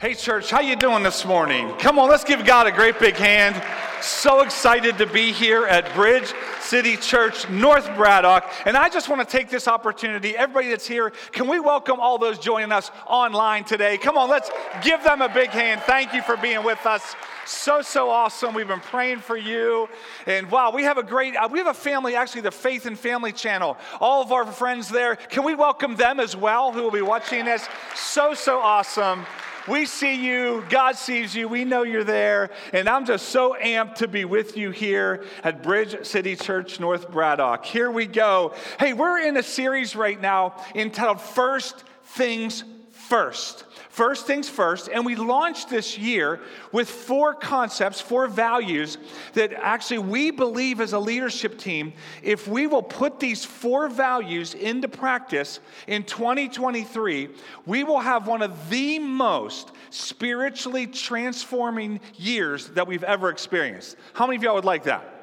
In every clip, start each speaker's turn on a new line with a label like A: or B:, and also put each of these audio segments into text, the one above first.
A: Hey church, how you doing this morning? Come on, let's give God a great big hand. So excited to be here at Bridge City Church, North Braddock. And I just want to take this opportunity, everybody that's here, can we welcome all those joining us online today? Come on, let's give them a big hand. Thank you for being with us. So, so awesome. We've been praying for you. And wow, we have a great, uh, we have a family, actually, the Faith and Family channel. All of our friends there, can we welcome them as well who will be watching this? So, so awesome. We see you, God sees you, we know you're there, and I'm just so amped to be with you here at Bridge City Church, North Braddock. Here we go. Hey, we're in a series right now entitled First Things First. First things first, and we launched this year with four concepts, four values that actually we believe as a leadership team, if we will put these four values into practice in 2023, we will have one of the most spiritually transforming years that we've ever experienced. How many of y'all would like that?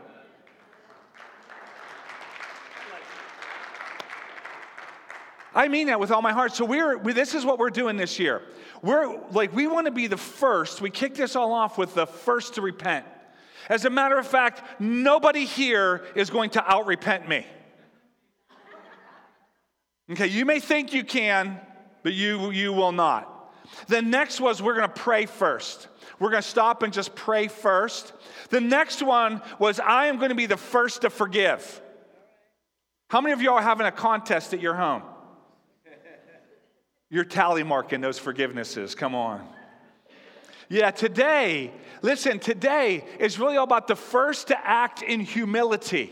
A: I mean that with all my heart. So we're we, this is what we're doing this year. We're like we want to be the first. We kick this all off with the first to repent. As a matter of fact, nobody here is going to out repent me. Okay, you may think you can, but you you will not. The next was we're going to pray first. We're going to stop and just pray first. The next one was I am going to be the first to forgive. How many of you are having a contest at your home? You're tally marking those forgivenesses. Come on. Yeah, today, listen, today is really all about the first to act in humility.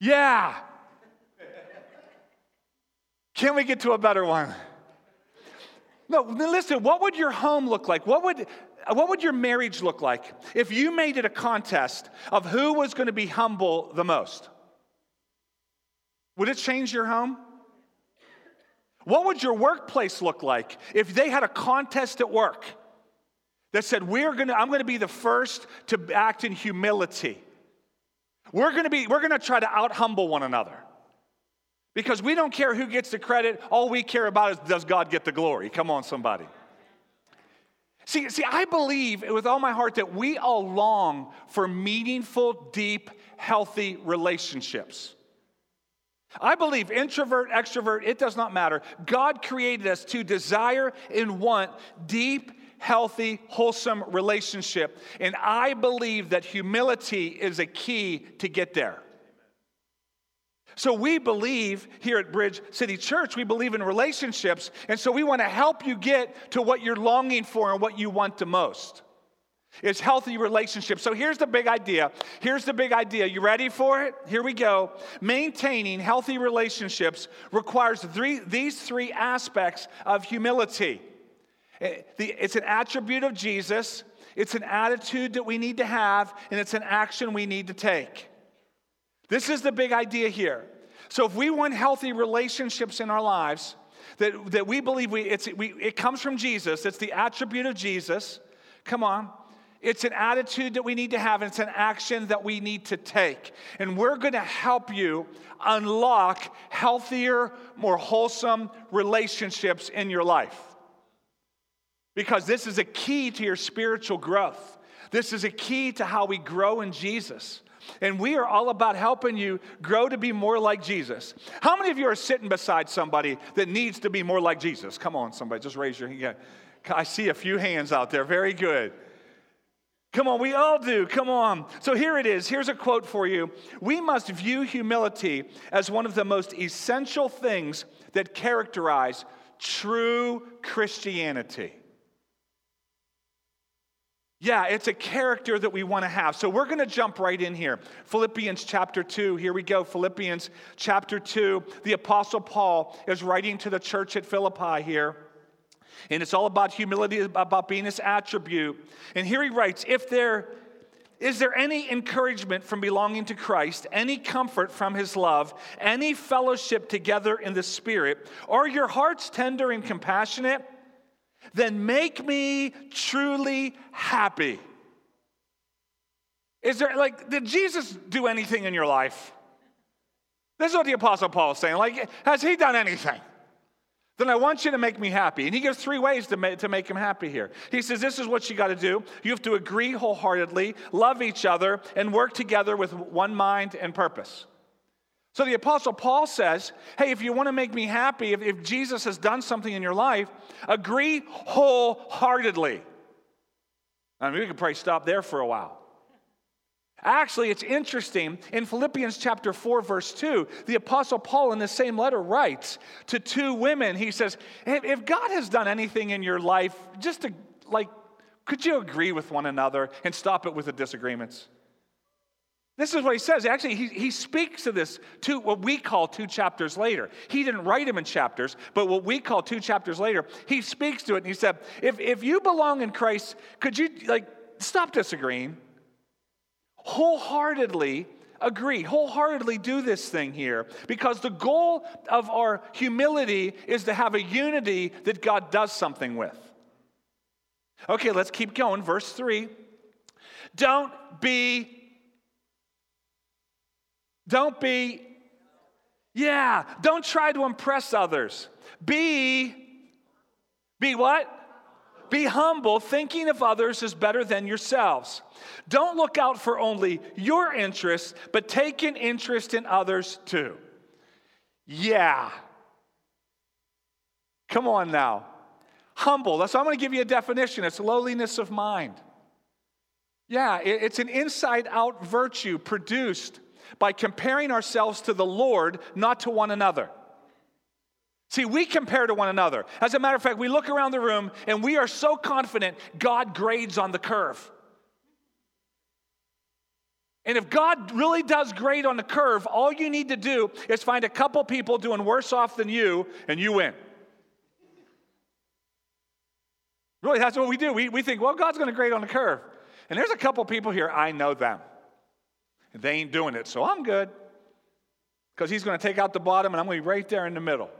A: Yeah. Can we get to a better one? No, listen, what would your home look like? What would, what would your marriage look like if you made it a contest of who was going to be humble the most? Would it change your home? What would your workplace look like if they had a contest at work that said, We're gonna, I'm gonna be the first to act in humility? We're gonna be, we're gonna try to out humble one another. Because we don't care who gets the credit, all we care about is does God get the glory? Come on, somebody. See, see, I believe with all my heart that we all long for meaningful, deep, healthy relationships. I believe introvert, extrovert, it does not matter. God created us to desire and want deep, healthy, wholesome relationship. And I believe that humility is a key to get there. So we believe here at Bridge City Church, we believe in relationships. And so we want to help you get to what you're longing for and what you want the most. It's healthy relationships. So here's the big idea. Here's the big idea. You ready for it? Here we go. Maintaining healthy relationships requires three, these three aspects of humility. Eh, it's an attribute of Jesus, it's an attitude that we need to have, and it's an action we need to take. This is the big idea here. So if we want healthy relationships in our lives, that, that we believe we, it's, we, it comes from Jesus, it's the attribute of Jesus. Come on. It's an attitude that we need to have, and it's an action that we need to take. And we're going to help you unlock healthier, more wholesome relationships in your life. Because this is a key to your spiritual growth. This is a key to how we grow in Jesus. And we are all about helping you grow to be more like Jesus. How many of you are sitting beside somebody that needs to be more like Jesus? Come on, somebody, just raise your hand. I see a few hands out there. Very good. Come on, we all do. Come on. So here it is. Here's a quote for you. We must view humility as one of the most essential things that characterize true Christianity. Yeah, it's a character that we want to have. So we're going to jump right in here. Philippians chapter 2. Here we go. Philippians chapter 2. The Apostle Paul is writing to the church at Philippi here. And it's all about humility, about being this attribute. And here he writes If there is there any encouragement from belonging to Christ, any comfort from his love, any fellowship together in the Spirit? Are your hearts tender and compassionate? Then make me truly happy. Is there, like, did Jesus do anything in your life? This is what the Apostle Paul is saying. Like, has he done anything? Then I want you to make me happy. And he gives three ways to make, to make him happy here. He says, This is what you got to do. You have to agree wholeheartedly, love each other, and work together with one mind and purpose. So the Apostle Paul says, Hey, if you want to make me happy, if, if Jesus has done something in your life, agree wholeheartedly. I mean, we could probably stop there for a while. Actually, it's interesting. In Philippians chapter 4, verse 2, the Apostle Paul in the same letter writes to two women, he says, If God has done anything in your life, just to, like, could you agree with one another and stop it with the disagreements? This is what he says. Actually, he, he speaks to this two, what we call two chapters later. He didn't write them in chapters, but what we call two chapters later, he speaks to it and he said, if, if you belong in Christ, could you like stop disagreeing? Wholeheartedly agree, wholeheartedly do this thing here because the goal of our humility is to have a unity that God does something with. Okay, let's keep going. Verse 3. Don't be, don't be, yeah, don't try to impress others. Be, be what? Be humble, thinking of others as better than yourselves. Don't look out for only your interests, but take an interest in others too. Yeah. Come on now. Humble. That's So I'm going to give you a definition. It's lowliness of mind. Yeah, it's an inside out virtue produced by comparing ourselves to the Lord, not to one another. See, we compare to one another. As a matter of fact, we look around the room and we are so confident God grades on the curve. And if God really does grade on the curve, all you need to do is find a couple people doing worse off than you, and you win. Really, that's what we do. We, we think, well, God's going to grade on the curve. And there's a couple people here, I know them. They ain't doing it, so I'm good. Because He's going to take out the bottom, and I'm going to be right there in the middle.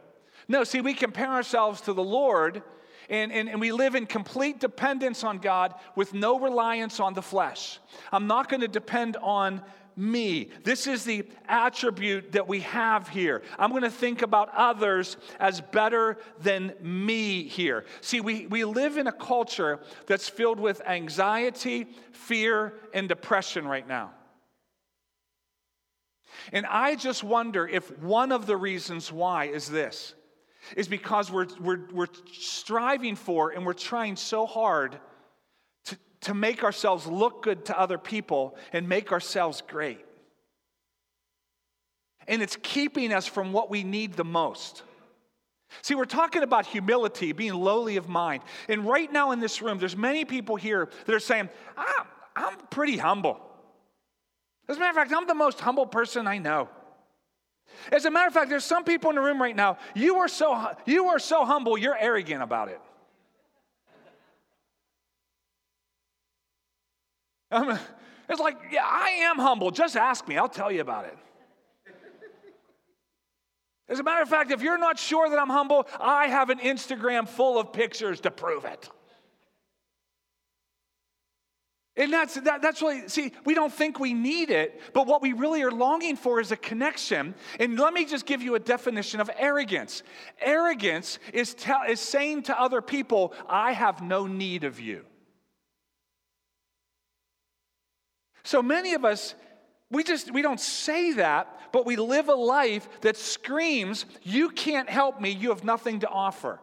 A: No, see, we compare ourselves to the Lord, and, and, and we live in complete dependence on God with no reliance on the flesh. I'm not going to depend on me. This is the attribute that we have here. I'm going to think about others as better than me here. See, we, we live in a culture that's filled with anxiety, fear, and depression right now. And I just wonder if one of the reasons why is this is because we're, we're, we're striving for and we're trying so hard to, to make ourselves look good to other people and make ourselves great. And it's keeping us from what we need the most. See, we're talking about humility, being lowly of mind. And right now in this room, there's many people here that are saying, I'm, I'm pretty humble. As a matter of fact, I'm the most humble person I know. As a matter of fact, there's some people in the room right now, you are so, you are so humble, you're arrogant about it. Um, it's like, yeah, I am humble. Just ask me, I'll tell you about it. As a matter of fact, if you're not sure that I'm humble, I have an Instagram full of pictures to prove it. And that's, that, that's really, see, we don't think we need it, but what we really are longing for is a connection. And let me just give you a definition of arrogance arrogance is, tell, is saying to other people, I have no need of you. So many of us, we just we don't say that, but we live a life that screams, you can't help me, you have nothing to offer.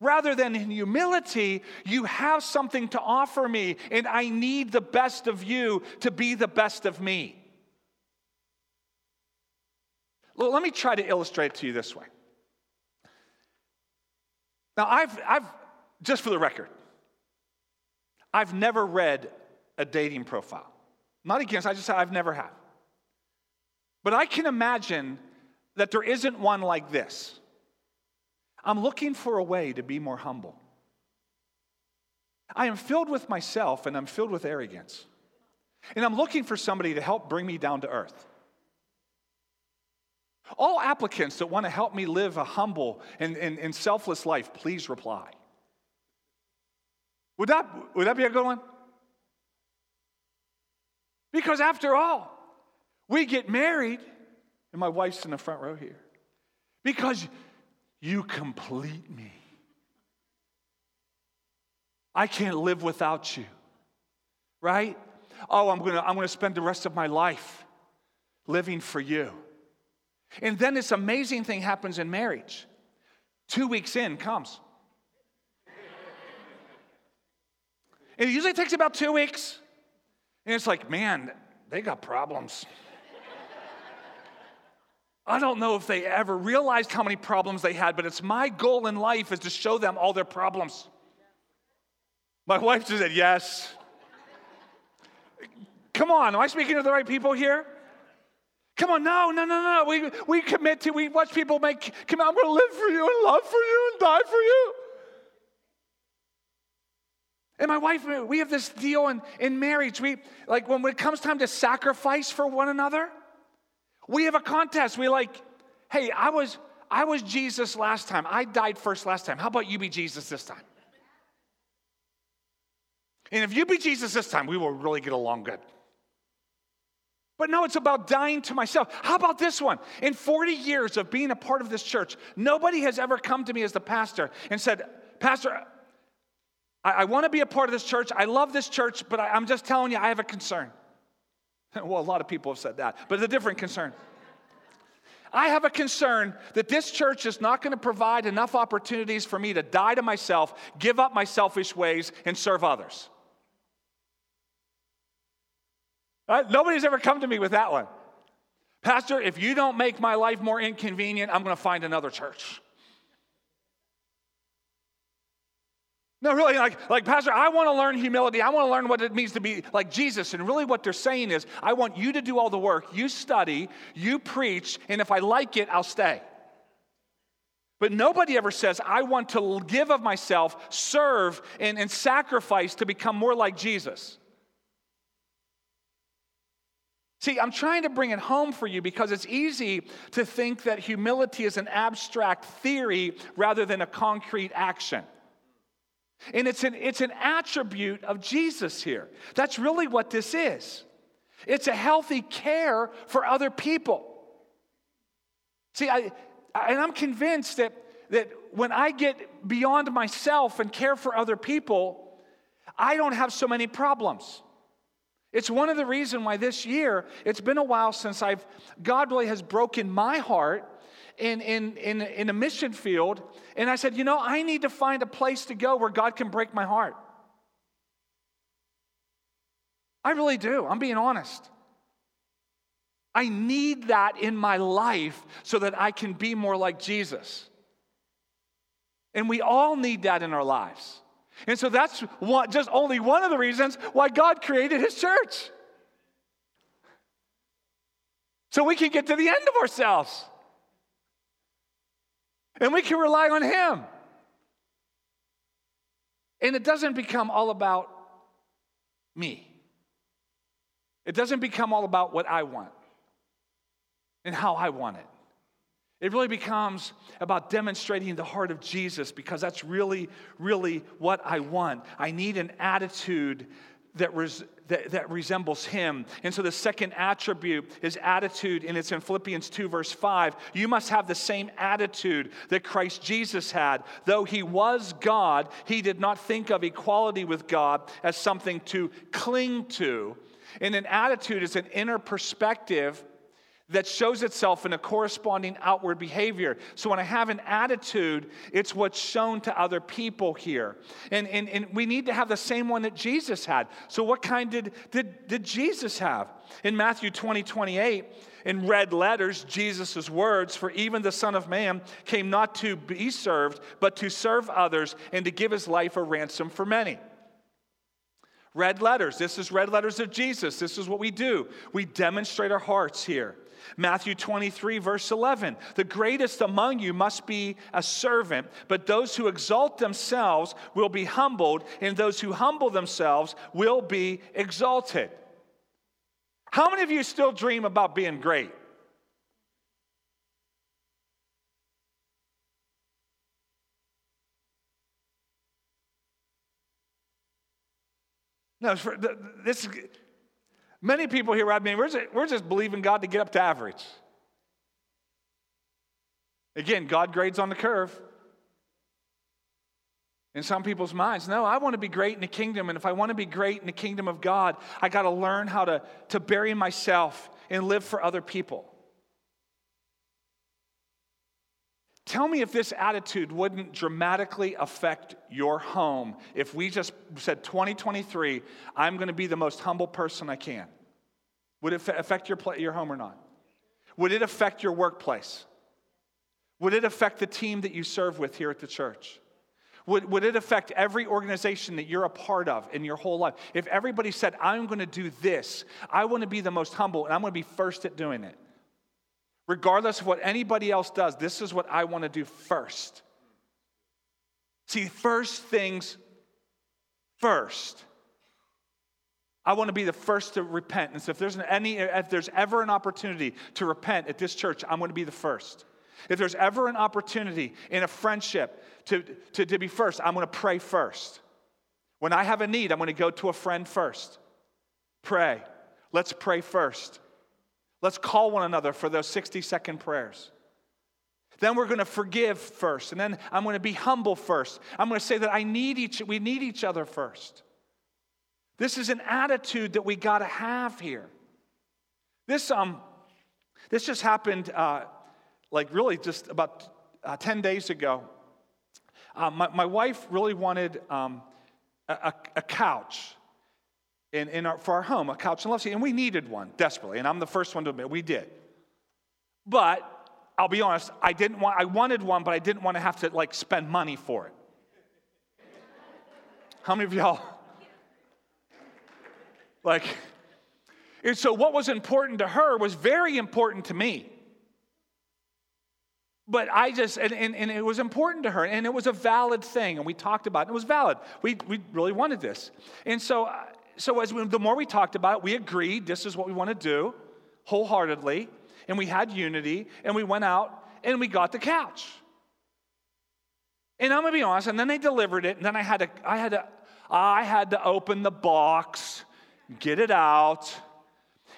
A: Rather than in humility, you have something to offer me, and I need the best of you to be the best of me. Well, let me try to illustrate to you this way. Now, I've, I've, just for the record, I've never read a dating profile. Not against, I just I've never have. But I can imagine that there isn't one like this. I'm looking for a way to be more humble. I am filled with myself and I'm filled with arrogance. And I'm looking for somebody to help bring me down to earth. All applicants that want to help me live a humble and, and, and selfless life, please reply. Would that, would that be a good one? Because after all, we get married, and my wife's in the front row here, because You complete me. I can't live without you. Right? Oh, I'm gonna, I'm gonna spend the rest of my life living for you. And then this amazing thing happens in marriage. Two weeks in comes. And it usually takes about two weeks. And it's like, man, they got problems. I don't know if they ever realized how many problems they had, but it's my goal in life is to show them all their problems. My wife just said, yes. Come on, am I speaking to the right people here? Come on, no, no, no, no. We, we commit to, we watch people make, come on, I'm to live for you and love for you and die for you. And my wife, we have this deal in, in marriage. We, like, when it comes time to sacrifice for one another, we have a contest. We like, hey, I was, I was Jesus last time. I died first last time. How about you be Jesus this time? And if you be Jesus this time, we will really get along good. But no, it's about dying to myself. How about this one? In 40 years of being a part of this church, nobody has ever come to me as the pastor and said, Pastor, I, I want to be a part of this church. I love this church, but I, I'm just telling you, I have a concern. well, a lot of people have said that, but it's a different concern. I have a concern that this church is not going to provide enough opportunities for me to die to myself, give up my selfish ways, and serve others. Right? Nobody's ever come to me with that one. Pastor, if you don't make my life more inconvenient, I'm going to find another church. No, really, like, like, Pastor, I want to learn humility. I want to learn what it means to be like Jesus. And really, what they're saying is, I want you to do all the work. You study, you preach, and if I like it, I'll stay. But nobody ever says, I want to give of myself, serve, and, and sacrifice to become more like Jesus. See, I'm trying to bring it home for you because it's easy to think that humility is an abstract theory rather than a concrete action. And it's an, it's an attribute of Jesus here. That's really what this is. It's a healthy care for other people. See, I, and I'm convinced that, that when I get beyond myself and care for other people, I don't have so many problems. It's one of the reasons why this year, it's been a while since I've, God really has broken my heart in, in, in, in a mission field. And I said, you know, I need to find a place to go where God can break my heart. I really do. I'm being honest. I need that in my life so that I can be more like Jesus. And we all need that in our lives. And so that's just only one of the reasons why God created His church. So we can get to the end of ourselves. And we can rely on Him. And it doesn't become all about me, it doesn't become all about what I want and how I want it. It really becomes about demonstrating the heart of Jesus because that's really, really what I want. I need an attitude that, res, that, that, resembles him. And so the second attribute is attitude, and it's in Philippians 2, verse 5. You must have the same attitude that Christ Jesus had. Though he was God, he did not think of equality with God as something to cling to. And an attitude is an inner perspective that shows itself in a corresponding outward behavior. So when I have an attitude, it's what's shown to other people here. And, and, and we need to have the same one that Jesus had. So what kind did, did, did Jesus have? In Matthew 20, 28, in red letters, Jesus' words, for even the Son of Man came not to be served, but to serve others and to give his life a ransom for many. Red letters. This is red letters of Jesus. This is what we do. We demonstrate our hearts here. Matthew 23, verse 11 The greatest among you must be a servant, but those who exalt themselves will be humbled, and those who humble themselves will be exalted. How many of you still dream about being great? No, this Many people here, I mean, we're just, we're just believing God to get up to average. Again, God grades on the curve. In some people's minds, no, I want to be great in the kingdom. And if I want to be great in the kingdom of God, I got to learn how to, to bury myself and live for other people. Tell me if this attitude wouldn't dramatically affect your home if we just said 2023, I'm going to be the most humble person I can. Would it affect your, your home or not? Would it affect your workplace? Would it affect the team that you serve with here at the church? Would, would it affect every organization that you're a part of in your whole life? If everybody said, I'm going to do this, I want to be the most humble and I'm going to be first at doing it. Regardless of what anybody else does, this is what I want to do first. See, first things first. I want to be the first to repent. And so if there's any if there's ever an opportunity to repent at this church, I'm going to be the first. If there's ever an opportunity in a friendship to, to, to be first, I'm going to pray first. When I have a need, I'm going to go to a friend first. Pray. Let's pray first. Let's call one another for those 60 second prayers. Then we're going to forgive first. And then I'm going to be humble first. I'm going to say that I need each, we need each other first. This is an attitude that we got to have here. This, um, this just happened, uh, like really just about uh, 10 days ago. Uh, my, my wife really wanted um, a, a, couch in, in our, for our home, a couch in Love Seat, and we needed one desperately. And I'm the first one to admit we did. But I'll be honest, I didn't want, I wanted one, but I didn't want to have to like spend money for it. How many of y'all? Like, and so what was important to her was very important to me. But I just, and, and, and, it was important to her, and it was a valid thing, and we talked about it. It was valid. We, we really wanted this. And so, uh, so as we, the more we talked about it, we agreed this is what we want to do wholeheartedly, and we had unity, and we went out and we got the couch. And I'm gonna be honest, and then they delivered it, and then I had to, I had to, I had to open the box get it out,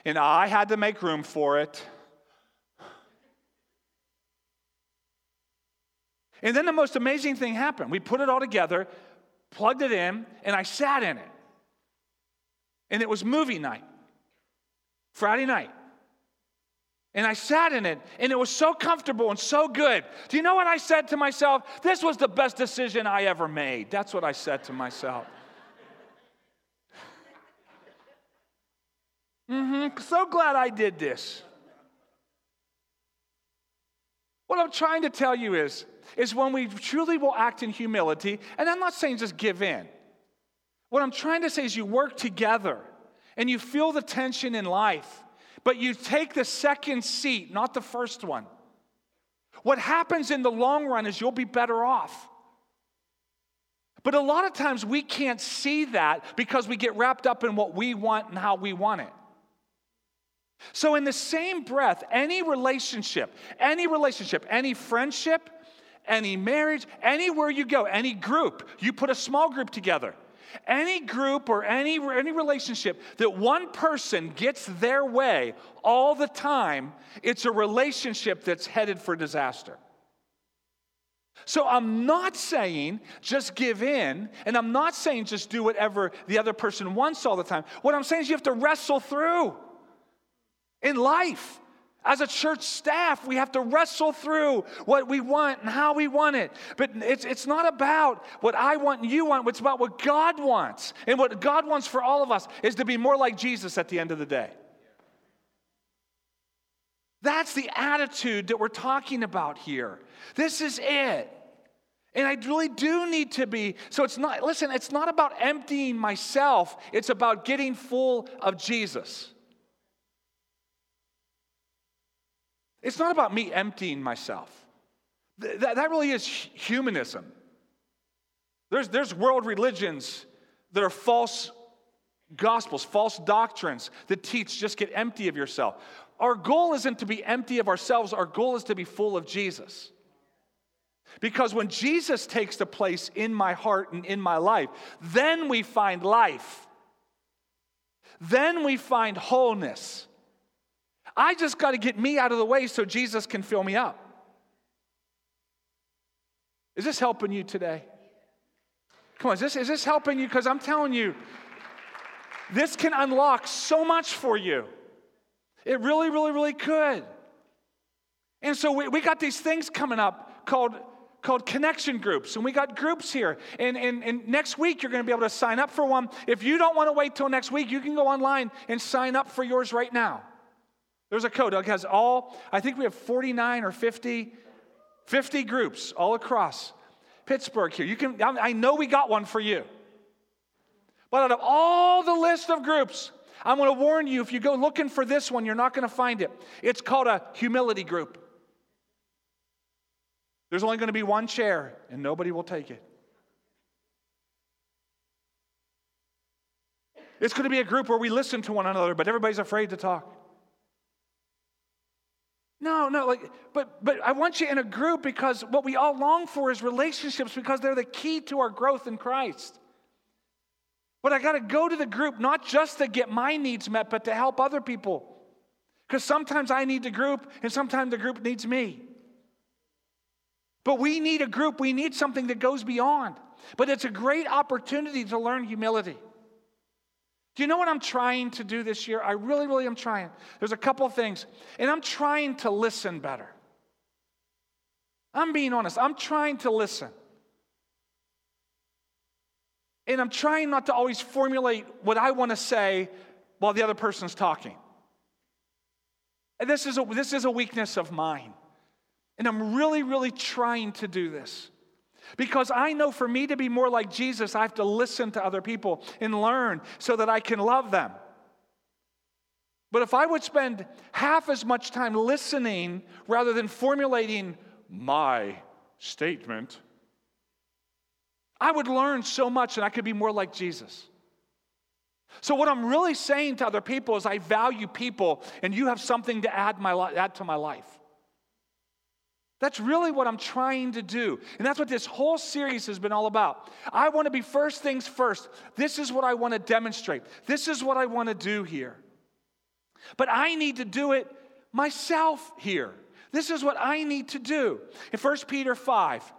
A: and I had to make room for it. And then the most amazing thing happened. We put it all together, plugged it in, and I sat in it. And it was movie night, Friday night. And I sat in it, and it was so comfortable and so good. Do you know what I said to myself? This was the best decision I ever made. That's what I said to myself. Mm-hmm. So glad I did this. What I'm trying to tell you is, is when we truly will act in humility, and I'm not saying just give in. What I'm trying to say is you work together and you feel the tension in life, but you take the second seat, not the first one. What happens in the long run is you'll be better off. But a lot of times we can't see that because we get wrapped up in what we want and how we want it. So, in the same breath, any relationship, any relationship, any friendship, any marriage, anywhere you go, any group, you put a small group together. Any group or any, any relationship that one person gets their way all the time, it's a relationship that's headed for disaster. So I'm not saying just give in, and I'm not saying just do whatever the other person wants all the time. What I'm saying is you have to wrestle through in life. As a church staff, we have to wrestle through what we want and how we want it. But it's, it's not about what I want and you want, it's about what God wants. And what God wants for all of us is to be more like Jesus at the end of the day. That's the attitude that we're talking about here. This is it. And I really do need to be. So it's not, listen, it's not about emptying myself, it's about getting full of Jesus. It's not about me emptying myself. Th- that, really is humanism. There's, there's world religions that are false gospels, false doctrines that teach just get empty of yourself. Our goal isn't to be empty of ourselves, our goal is to be full of Jesus. Because when Jesus takes the place in my heart and in my life, then we find life. Then we find wholeness. I just got to get me out of the way so Jesus can fill me up. Is this helping you today? Come on, is this, is this helping you? Because I'm telling you, this can unlock so much for you. It really, really, really could. And so we, we got these things coming up called, called connection groups. And we got groups here. And, and, and next week, you're going to be able to sign up for one. If you don't want to wait till next week, you can go online and sign up for yours right now. There's a code. It has all, I think we have 49 or 50, 50 groups all across Pittsburgh here. You can, I know we got one for you. But out of all the list of groups, I'm going to warn you if you go looking for this one, you're not going to find it. It's called a humility group. There's only going to be one chair, and nobody will take it. It's going to be a group where we listen to one another, but everybody's afraid to talk. No, no, like, but but I want you in a group because what we all long for is relationships because they're the key to our growth in Christ. But I got to go to the group not just to get my needs met, but to help other people. Because sometimes I need the group, and sometimes the group needs me. But we need a group, we need something that goes beyond. But it's a great opportunity to learn humility. Do you know what I'm trying to do this year? I really, really am trying. There's a couple things, and I'm trying to listen better. I'm being honest, I'm trying to listen. And I'm trying not to always formulate what I want to say while the other person's talking. And this is a, this is a weakness of mine. And I'm really, really trying to do this. Because I know for me to be more like Jesus, I have to listen to other people and learn so that I can love them. But if I would spend half as much time listening rather than formulating my statement, I would learn so much and I could be more like Jesus. So, what I'm really saying to other people is, I value people and you have something to add, my, add to my life. That's really what I'm trying to do. And that's what this whole series has been all about. I want to be first things first. This is what I want to demonstrate. This is what I want to do here. But I need to do it myself here. This is what I need to do. In 1 Peter 5,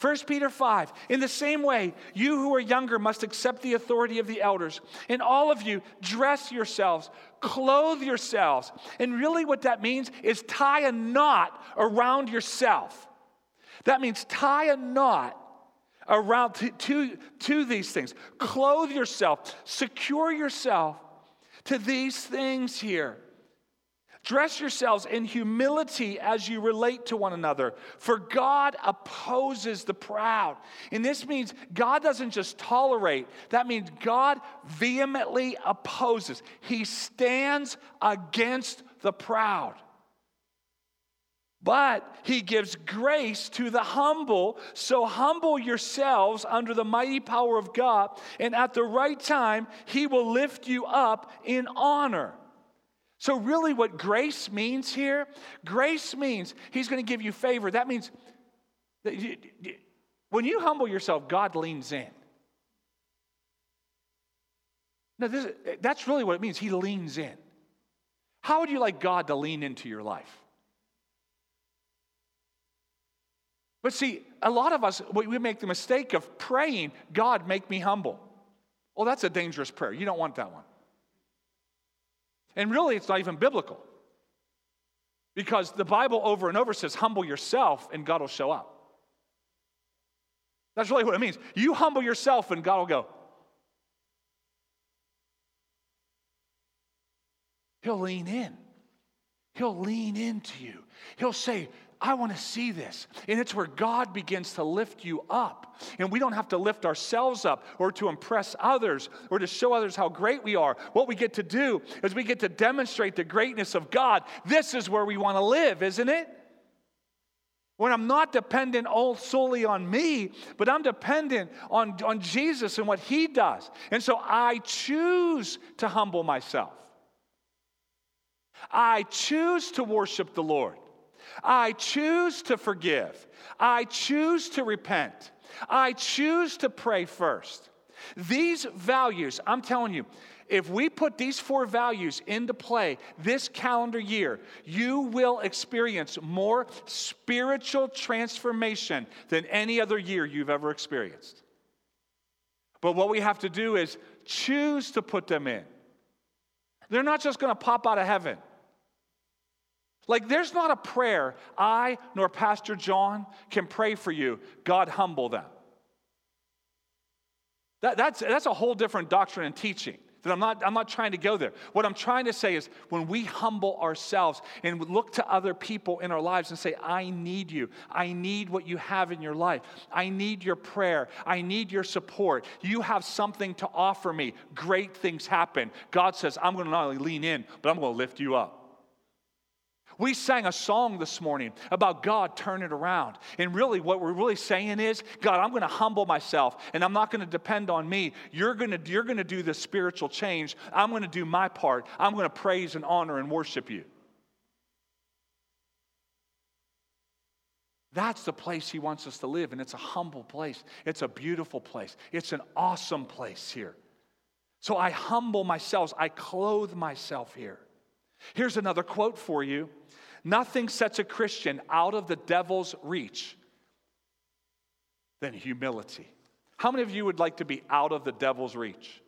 A: 1 Peter 5, in the same way, you who are younger must accept the authority of the elders. And all of you, dress yourselves, clothe yourselves. And really, what that means is tie a knot around yourself. That means tie a knot around to, to, to these things. Clothe yourself, secure yourself to these things here. Dress yourselves in humility as you relate to one another, for God opposes the proud. And this means God doesn't just tolerate, that means God vehemently opposes. He stands against the proud. But he gives grace to the humble. So humble yourselves under the mighty power of God, and at the right time, he will lift you up in honor. So, really, what grace means here, grace means He's going to give you favor. That means that you, when you humble yourself, God leans in. Now, this, that's really what it means. He leans in. How would you like God to lean into your life? But see, a lot of us, we make the mistake of praying, God, make me humble. Well, that's a dangerous prayer. You don't want that one. And really, it's not even biblical. Because the Bible over and over says, humble yourself and God will show up. That's really what it means. You humble yourself and God will go. He'll lean in. He'll lean into you. He'll say, I want to see this. And it's where God begins to lift you up. And we don't have to lift ourselves up or to impress others or to show others how great we are. What we get to do is we get to demonstrate the greatness of God. This is where we want to live, isn't it? When I'm not dependent all solely on me, but I'm dependent on, on Jesus and what He does. And so I choose to humble myself. I choose to worship the Lord. I choose to forgive. I choose to repent. I choose to pray first. These values, I'm telling you, if we put these four values into play this calendar year, you will experience more spiritual transformation than any other year you've ever experienced. But what we have to do is choose to put them in. They're not just going to pop out of heaven. Like, there's not a prayer I nor Pastor John can pray for you. God, humble them. That, that's, that's a whole different doctrine and teaching. That I'm not, I'm not trying to go there. What I'm trying to say is when we humble ourselves and look to other people in our lives and say, I need you. I need what you have in your life. I need your prayer. I need your support. You have something to offer me. Great things happen. God says, I'm going to not only lean in, but I'm going to lift you up. We sang a song this morning about God turn it around. And really, what we're really saying is, God, I'm going to humble myself and I'm not going to depend on me. You're going to, you're going to do the spiritual change. I'm going to do my part. I'm going to praise and honor and worship you. That's the place he wants us to live, and it's a humble place. It's a beautiful place. It's an awesome place here. So I humble myself, I clothe myself here. Here's another quote for you Nothing sets a Christian out of the devil's reach than humility. How many of you would like to be out of the devil's reach?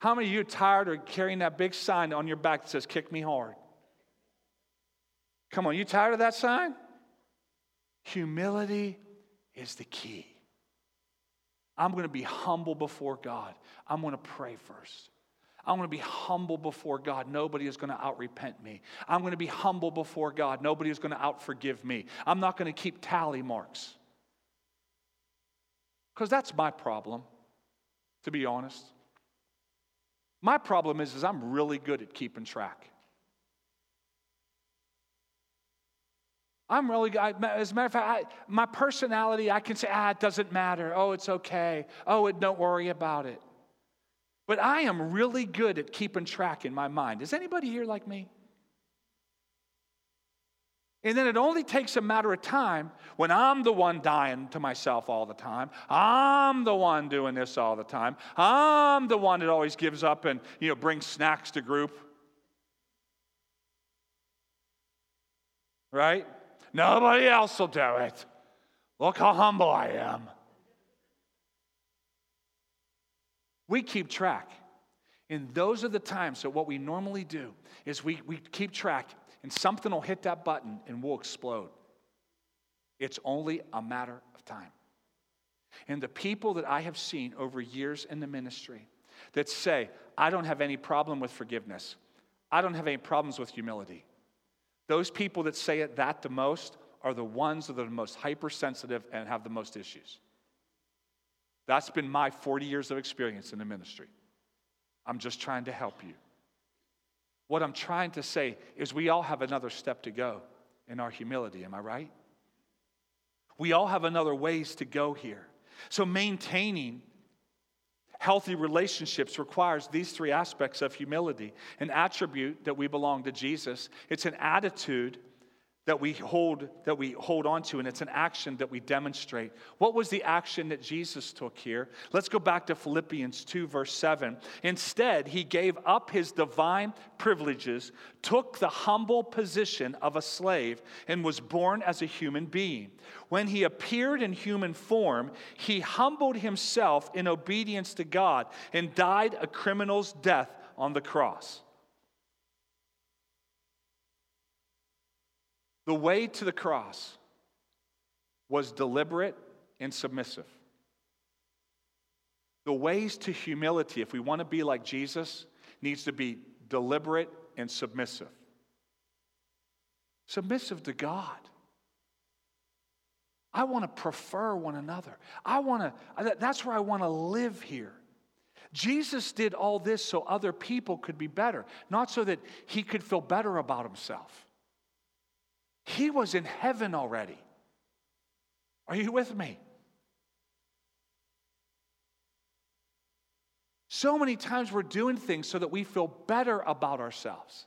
A: How many of you are tired of carrying that big sign on your back that says, Kick me hard? Come on, you tired of that sign? Humility is the key. I'm going to be humble before God. I'm going to pray first. I'm going to be humble before God. Nobody is going to outrepent me. I'm going to be humble before God. Nobody is going to outforgive me. I'm not going to keep tally marks. Because that's my problem, to be honest. My problem is, is I'm really good at keeping track. I'm really good. As a matter of fact, I, my personality, I can say, ah, it doesn't matter. Oh, it's okay. Oh, it, don't worry about it. But I am really good at keeping track in my mind. Is anybody here like me? And then it only takes a matter of time when I'm the one dying to myself all the time. I'm the one doing this all the time. I'm the one that always gives up and you know brings snacks to group. Right? Nobody else will do it. Look how humble I am. We keep track. And those are the times that what we normally do is we, we keep track and something will hit that button and we'll explode. It's only a matter of time. And the people that I have seen over years in the ministry that say, I don't have any problem with forgiveness, I don't have any problems with humility. Those people that say it that the most are the ones that are the most hypersensitive and have the most issues. That's been my 40 years of experience in the ministry. I'm just trying to help you. What I'm trying to say is we all have another step to go in our humility, am I right? We all have another ways to go here. So maintaining healthy relationships requires these three aspects of humility an attribute that we belong to Jesus, it's an attitude that we hold that we hold on to and it's an action that we demonstrate. What was the action that jesus took here? Let's go back to philippians 2 verse 7 instead he gave up his divine privileges took the humble position of a slave and was born as a human being. When he appeared in human form he humbled himself in obedience to god and died a criminal's death on the cross The way to the cross was deliberate and submissive. The ways to humility, if we want to be like Jesus, needs to be deliberate and submissive. Submissive to God. I want to prefer one another. I want to, that's where I want to live here. Jesus did all this so other people could be better, not so that he could feel better about himself. He was in heaven already. Are you with me? So many times we're doing things so that we feel better about ourselves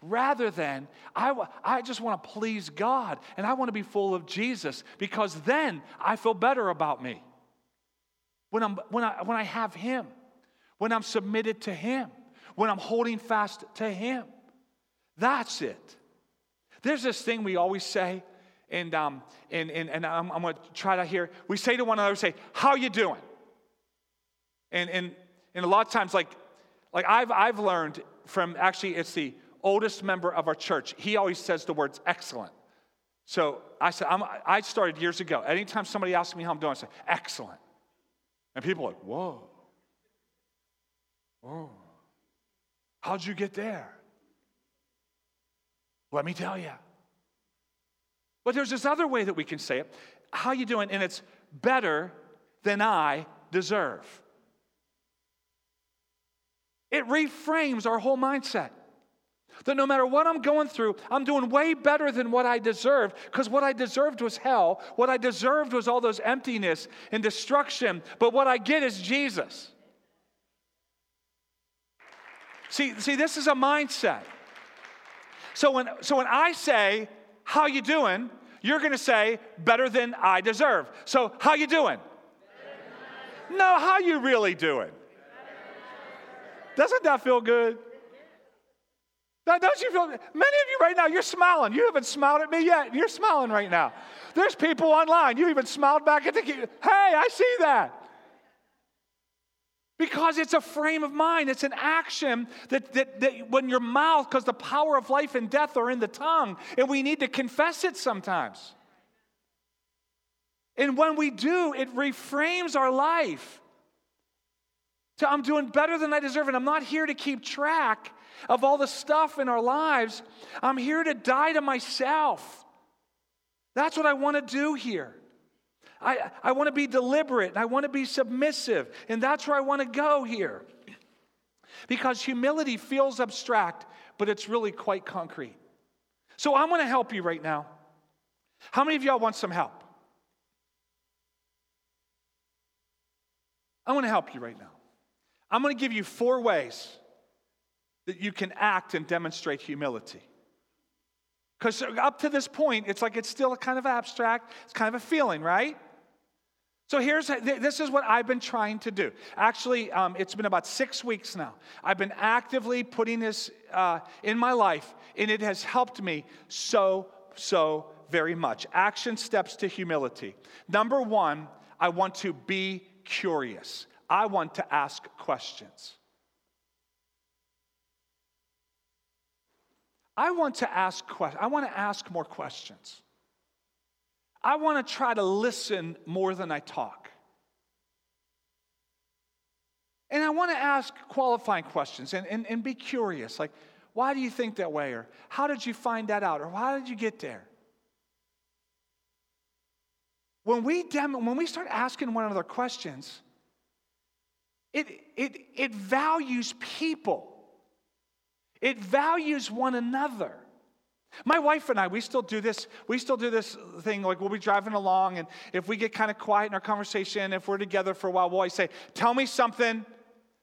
A: rather than I, I just want to please God and I want to be full of Jesus because then I feel better about me. when, I'm, when, I, when I have Him, when I'm submitted to Him, when I'm holding fast to Him. That's it. There's this thing we always say, and, um, and, and, and I'm, I'm going to try that here. We say to one another, say, how you doing? And, and, and a lot of times, like, like I've, I've learned from, actually, it's the oldest member of our church. He always says the words excellent. So I said, I'm, i started years ago. Anytime somebody asks me how I'm doing, I say, excellent. And people are like, whoa. Whoa. How'd you get there? Let me tell you. But there's this other way that we can say it. How you doing? And it's better than I deserve. It reframes our whole mindset. That no matter what I'm going through, I'm doing way better than what I deserved because what I deserved was hell. What I deserved was all those emptiness and destruction. But what I get is Jesus. See, see this is a mindset. So when, so when I say, how you doing? You're going to say, better than I deserve. So how you doing? No, how you really doing? Doesn't that feel good? Don't you feel, many of you right now, you're smiling. You haven't smiled at me yet. You're smiling right now. There's people online. You even smiled back at the, hey, I see that. Because it's a frame of mind, it's an action that, that, that when your mouth, because the power of life and death are in the tongue, and we need to confess it sometimes. And when we do, it reframes our life. To, I'm doing better than I deserve, and I'm not here to keep track of all the stuff in our lives. I'm here to die to myself. That's what I want to do here. I, I want to be deliberate and I want to be submissive, and that's where I want to go here. Because humility feels abstract, but it's really quite concrete. So I'm going to help you right now. How many of y'all want some help? I want to help you right now. I'm going to give you four ways that you can act and demonstrate humility. Because up to this point, it's like it's still kind of abstract, it's kind of a feeling, right? So here's this is what I've been trying to do. Actually, um, it's been about six weeks now. I've been actively putting this uh, in my life, and it has helped me so so very much. Action steps to humility. Number one, I want to be curious. I want to ask questions. I want to ask questions. I want to ask more questions. I want to try to listen more than I talk. And I want to ask qualifying questions and, and, and be curious like, why do you think that way? Or how did you find that out? Or how did you get there? When we, when we start asking one another questions, it, it, it values people, it values one another. My wife and I, we still do this. We still do this thing like we'll be driving along, and if we get kind of quiet in our conversation, if we're together for a while, we'll always say, Tell me something,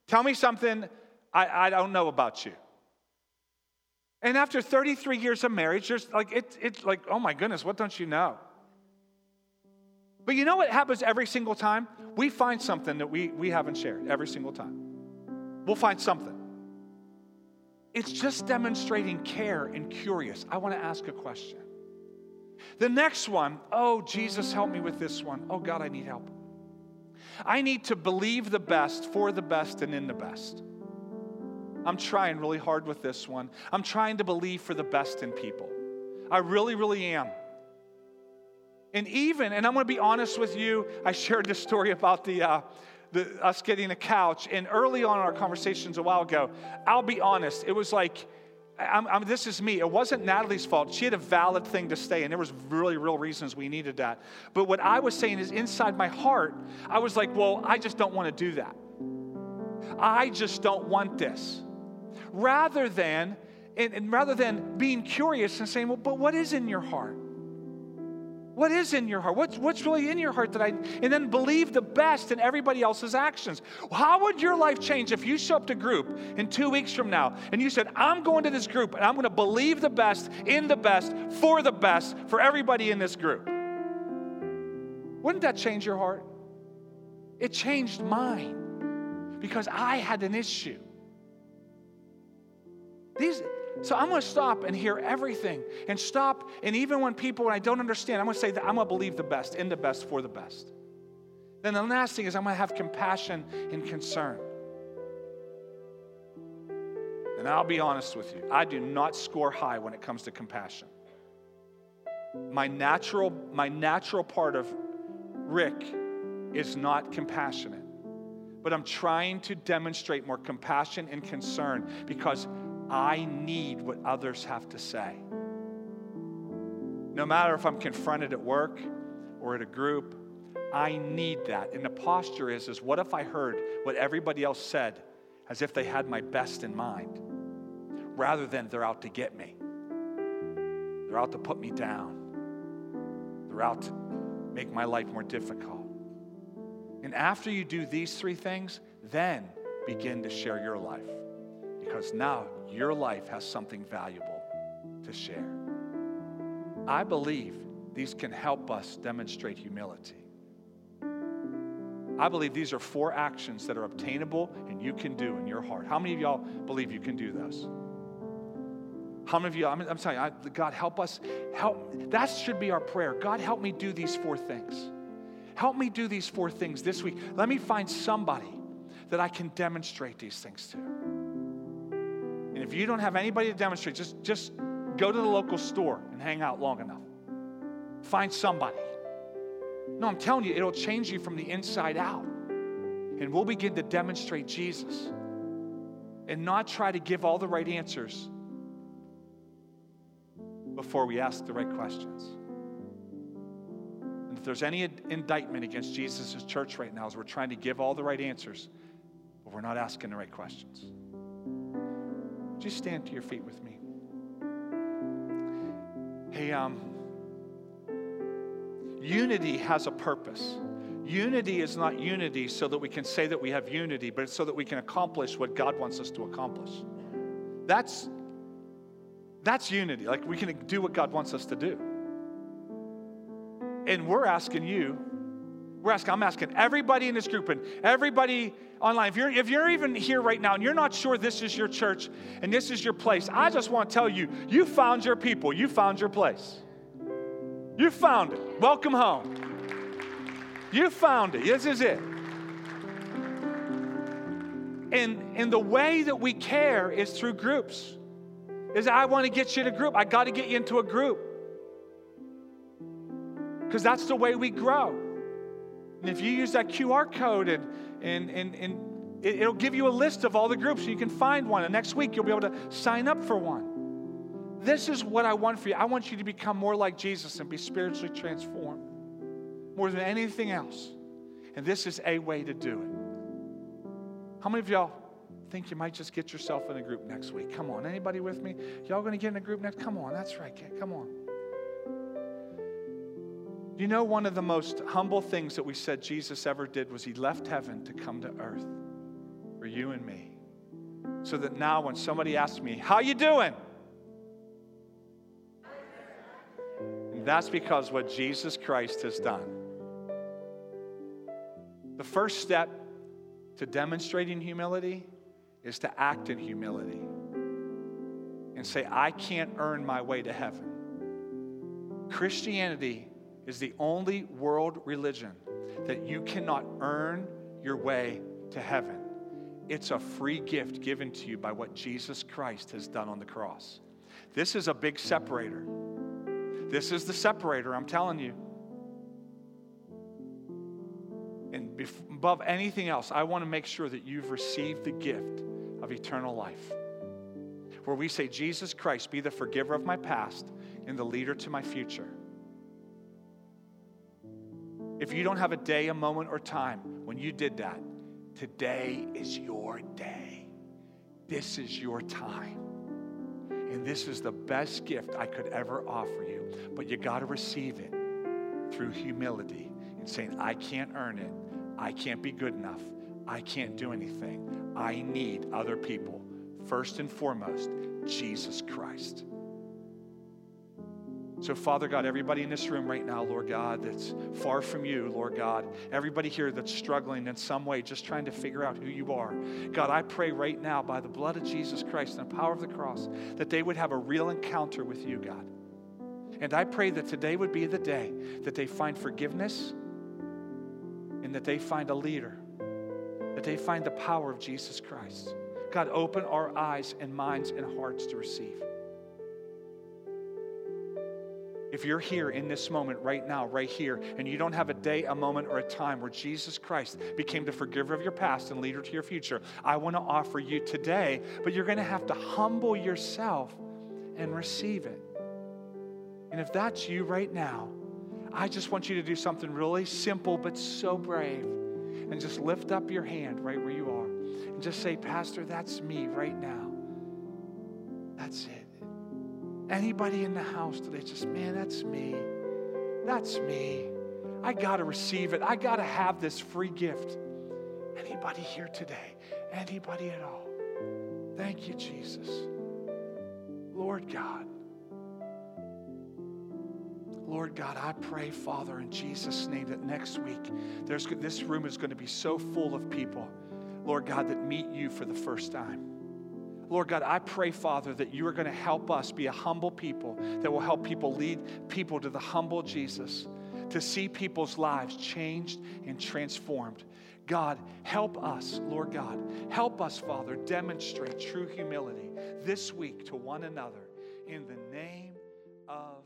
A: tell me something I, I don't know about you. And after 33 years of marriage, there's like, it, it's like, oh my goodness, what don't you know? But you know what happens every single time? We find something that we, we haven't shared every single time. We'll find something. It's just demonstrating care and curious. I want to ask a question. The next one, oh, Jesus, help me with this one. Oh, God, I need help. I need to believe the best, for the best, and in the best. I'm trying really hard with this one. I'm trying to believe for the best in people. I really, really am. And even, and I'm going to be honest with you, I shared this story about the, uh, the, us getting a couch. And early on in our conversations a while ago, I'll be honest, it was like, I'm, I'm, this is me. It wasn't Natalie's fault. She had a valid thing to stay, and there was really real reasons we needed that. But what I was saying is, inside my heart, I was like, well, I just don't want to do that. I just don't want this. Rather than, and, and rather than being curious and saying, well, but what is in your heart? What is in your heart? What's, what's really in your heart that I, and then believe the best in everybody else's actions. How would your life change if you show up to group in two weeks from now and you said, I'm going to this group and I'm going to believe the best in the best for the best for everybody in this group? Wouldn't that change your heart? It changed mine because I had an issue. These, so I'm going to stop and hear everything and stop. And even when people, when I don't understand, I'm going to say that I'm going to believe the best, in the best, for the best. Then the last thing is I'm going to have compassion and concern. And I'll be honest with you, I do not score high when it comes to compassion. My natural, my natural part of Rick is not compassionate. But I'm trying to demonstrate more compassion and concern because I need what others have to say. No matter if I'm confronted at work or at a group, I need that. And the posture is, is what if I heard what everybody else said as if they had my best in mind, rather than they're out to get me. They're out to put me down. They're out to make my life more difficult. And after you do these three things, then begin to share your life. Because now your life has something valuable to share. I believe these can help us demonstrate humility. I believe these are four actions that are obtainable and you can do in your heart. How many of y'all believe you can do those? How many of you, I'm, I'm sorry, I, God, help us. Help. That should be our prayer. God, help me do these four things. Help me do these four things this week. Let me find somebody that I can demonstrate these things to. If you don't have anybody to demonstrate, just, just go to the local store and hang out long enough. Find somebody. No, I'm telling you, it'll change you from the inside out. And we'll begin to demonstrate Jesus and not try to give all the right answers before we ask the right questions. And if there's any indictment against Jesus' church right now, is we're trying to give all the right answers, but we're not asking the right questions. Just stand to your feet with me. Hey, um, unity has a purpose. Unity is not unity so that we can say that we have unity, but it's so that we can accomplish what God wants us to accomplish. That's that's unity. Like we can do what God wants us to do. And we're asking you, we're asking, I'm asking everybody in this group and everybody online, if you're, if you're even here right now and you're not sure this is your church and this is your place, I just want to tell you, you found your people, you found your place. You found it. Welcome home. You found it. This is it. And, and the way that we care is through groups is I want to get you a group. I got to get you into a group. Because that's the way we grow. And if you use that QR code and, and, and, and it, will give you a list of all the groups, so you can find one. And next week, you'll be able to sign up for one. This is what I want for you. I want you to become more like Jesus and be spiritually transformed more than anything else. And this is a way to do it. How many of y'all think you might just get yourself in a group next week. Come on, anybody with me? Y'all going to get in a group next? Come on, that's right. Come on. You know, one of the most humble things that we said Jesus ever did was he left heaven to come to earth for you and me. So that now when somebody asks me, How you doing? And that's because what Jesus Christ has done. The first step to demonstrating humility is to act in humility and say, I can't earn my way to heaven. Christianity is the only world religion that you cannot earn your way to heaven. It's a free gift given to you by what Jesus Christ has done on the cross. This is a big separator. This is the separator, I'm telling you. And above anything else, I want to make sure that you've received the gift of eternal life. Where we say, Jesus Christ, be the forgiver of my past and the leader to my future. If you don't have a day, a moment, or time when you did that, today is your day. This is your time. And this is the best gift I could ever offer you. But you got to receive it through humility and saying, I can't earn it. I can't be good enough. I can't do anything. I need other people. First and foremost, Jesus Christ. So, Father God, everybody in this room right now, Lord God, that's far from you, Lord God, everybody here that's struggling in some way, just trying to figure out who you are, God, I pray right now by the blood of Jesus Christ and the power of the cross that they would have a real encounter with you, God. And I pray that today would be the day that they find forgiveness and that they find a leader, that they find the power of Jesus Christ. God, open our eyes and minds and hearts to receive. If you're here in this moment right now, right here, and you don't have a day, a moment, or a time where Jesus Christ became the forgiver of your past and leader to your future, I want to offer you today, but you're going to have to humble yourself and receive it. And if that's you right now, I just want you to do something really simple but so brave. And just lift up your hand right where you are and just say, Pastor, that's me right now. Anybody in the house today, just, man, that's me. That's me. I got to receive it. I got to have this free gift. Anybody here today? Anybody at all? Thank you, Jesus. Lord God. Lord God, I pray, Father, in Jesus' name, that next week there's, this room is going to be so full of people, Lord God, that meet you for the first time. Lord God, I pray, Father, that you are going to help us be a humble people that will help people lead people to the humble Jesus, to see people's lives changed and transformed. God, help us, Lord God. Help us, Father, demonstrate true humility this week to one another in the name of